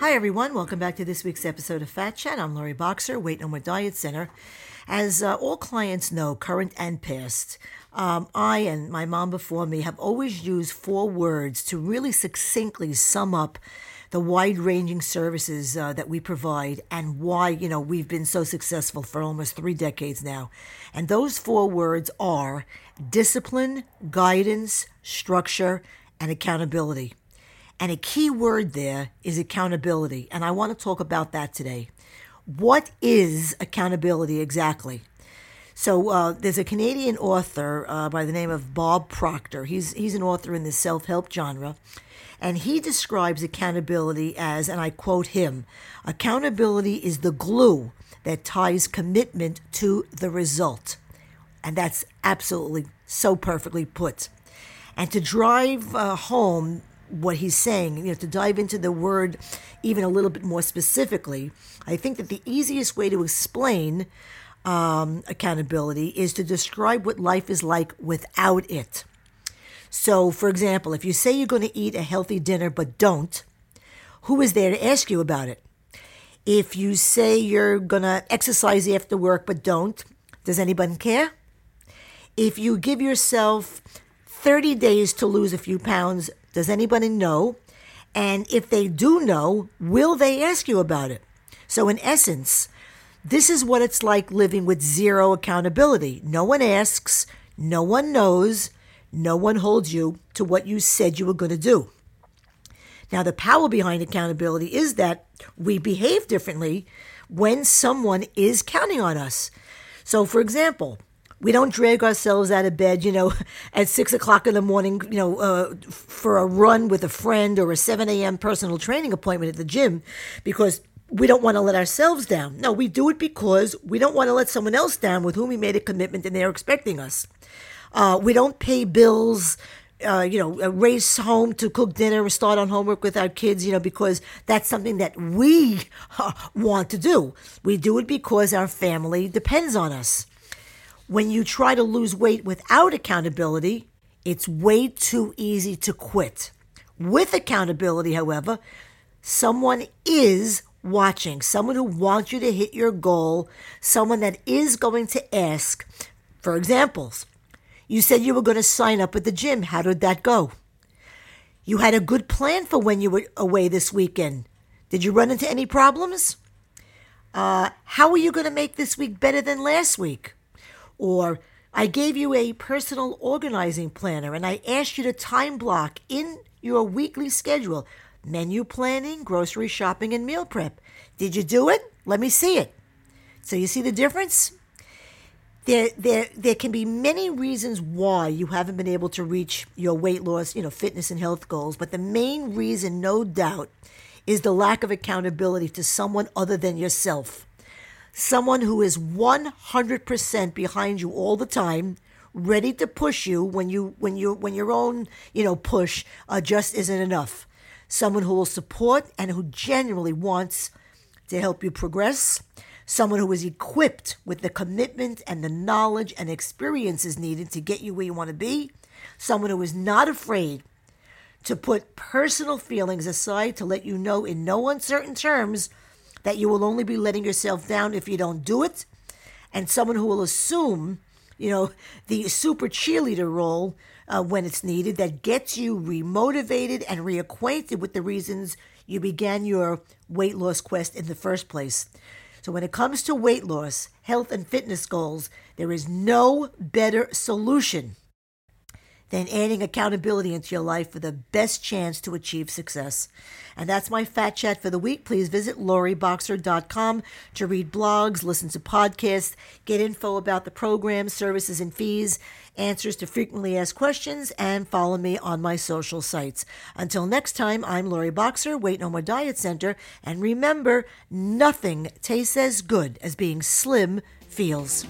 Hi, everyone. Welcome back to this week's episode of Fat Chat. I'm Lori Boxer, Weight No More Diet Center. As uh, all clients know, current and past, um, I and my mom before me have always used four words to really succinctly sum up the wide-ranging services uh, that we provide and why you know we've been so successful for almost three decades now. And those four words are discipline, guidance, structure, and accountability. And a key word there is accountability. And I want to talk about that today. What is accountability exactly? So uh, there's a Canadian author uh, by the name of Bob Proctor. He's, he's an author in the self help genre. And he describes accountability as, and I quote him accountability is the glue that ties commitment to the result. And that's absolutely so perfectly put. And to drive uh, home what he's saying, you know, to dive into the word even a little bit more specifically, I think that the easiest way to explain um, accountability is to describe what life is like without it. So, for example, if you say you're going to eat a healthy dinner but don't, who is there to ask you about it? If you say you're going to exercise after work but don't, does anyone care? If you give yourself 30 days to lose a few pounds, does anybody know? And if they do know, will they ask you about it? So, in essence, this is what it's like living with zero accountability. No one asks, no one knows, no one holds you to what you said you were going to do. Now, the power behind accountability is that we behave differently when someone is counting on us. So, for example, we don't drag ourselves out of bed, you know, at six o'clock in the morning, you know, uh, for a run with a friend or a 7 a.m. personal training appointment at the gym because we don't want to let ourselves down. No, we do it because we don't want to let someone else down with whom we made a commitment and they're expecting us. Uh, we don't pay bills. Uh, you know, race home to cook dinner and start on homework with our kids, you know, because that's something that we uh, want to do. We do it because our family depends on us. When you try to lose weight without accountability, it's way too easy to quit. With accountability, however, someone is watching, someone who wants you to hit your goal, someone that is going to ask for examples. You said you were going to sign up at the gym. How did that go? You had a good plan for when you were away this weekend. Did you run into any problems? Uh, how are you going to make this week better than last week? Or I gave you a personal organizing planner and I asked you to time block in your weekly schedule menu planning, grocery shopping, and meal prep. Did you do it? Let me see it. So you see the difference? there there there can be many reasons why you haven't been able to reach your weight loss, you know, fitness and health goals, but the main reason no doubt is the lack of accountability to someone other than yourself. Someone who is 100% behind you all the time, ready to push you when you when you when your own, you know, push uh, just isn't enough. Someone who will support and who genuinely wants to help you progress someone who is equipped with the commitment and the knowledge and experiences needed to get you where you want to be, someone who is not afraid to put personal feelings aside to let you know in no uncertain terms that you will only be letting yourself down if you don't do it, and someone who will assume, you know, the super cheerleader role uh, when it's needed that gets you remotivated and reacquainted with the reasons you began your weight loss quest in the first place. So, when it comes to weight loss, health, and fitness goals, there is no better solution than adding accountability into your life for the best chance to achieve success. And that's my fat chat for the week. Please visit loriboxer.com to read blogs, listen to podcasts, get info about the program, services, and fees, answers to frequently asked questions, and follow me on my social sites. Until next time, I'm Lori Boxer, Weight No More Diet Center, and remember, nothing tastes as good as being slim feels.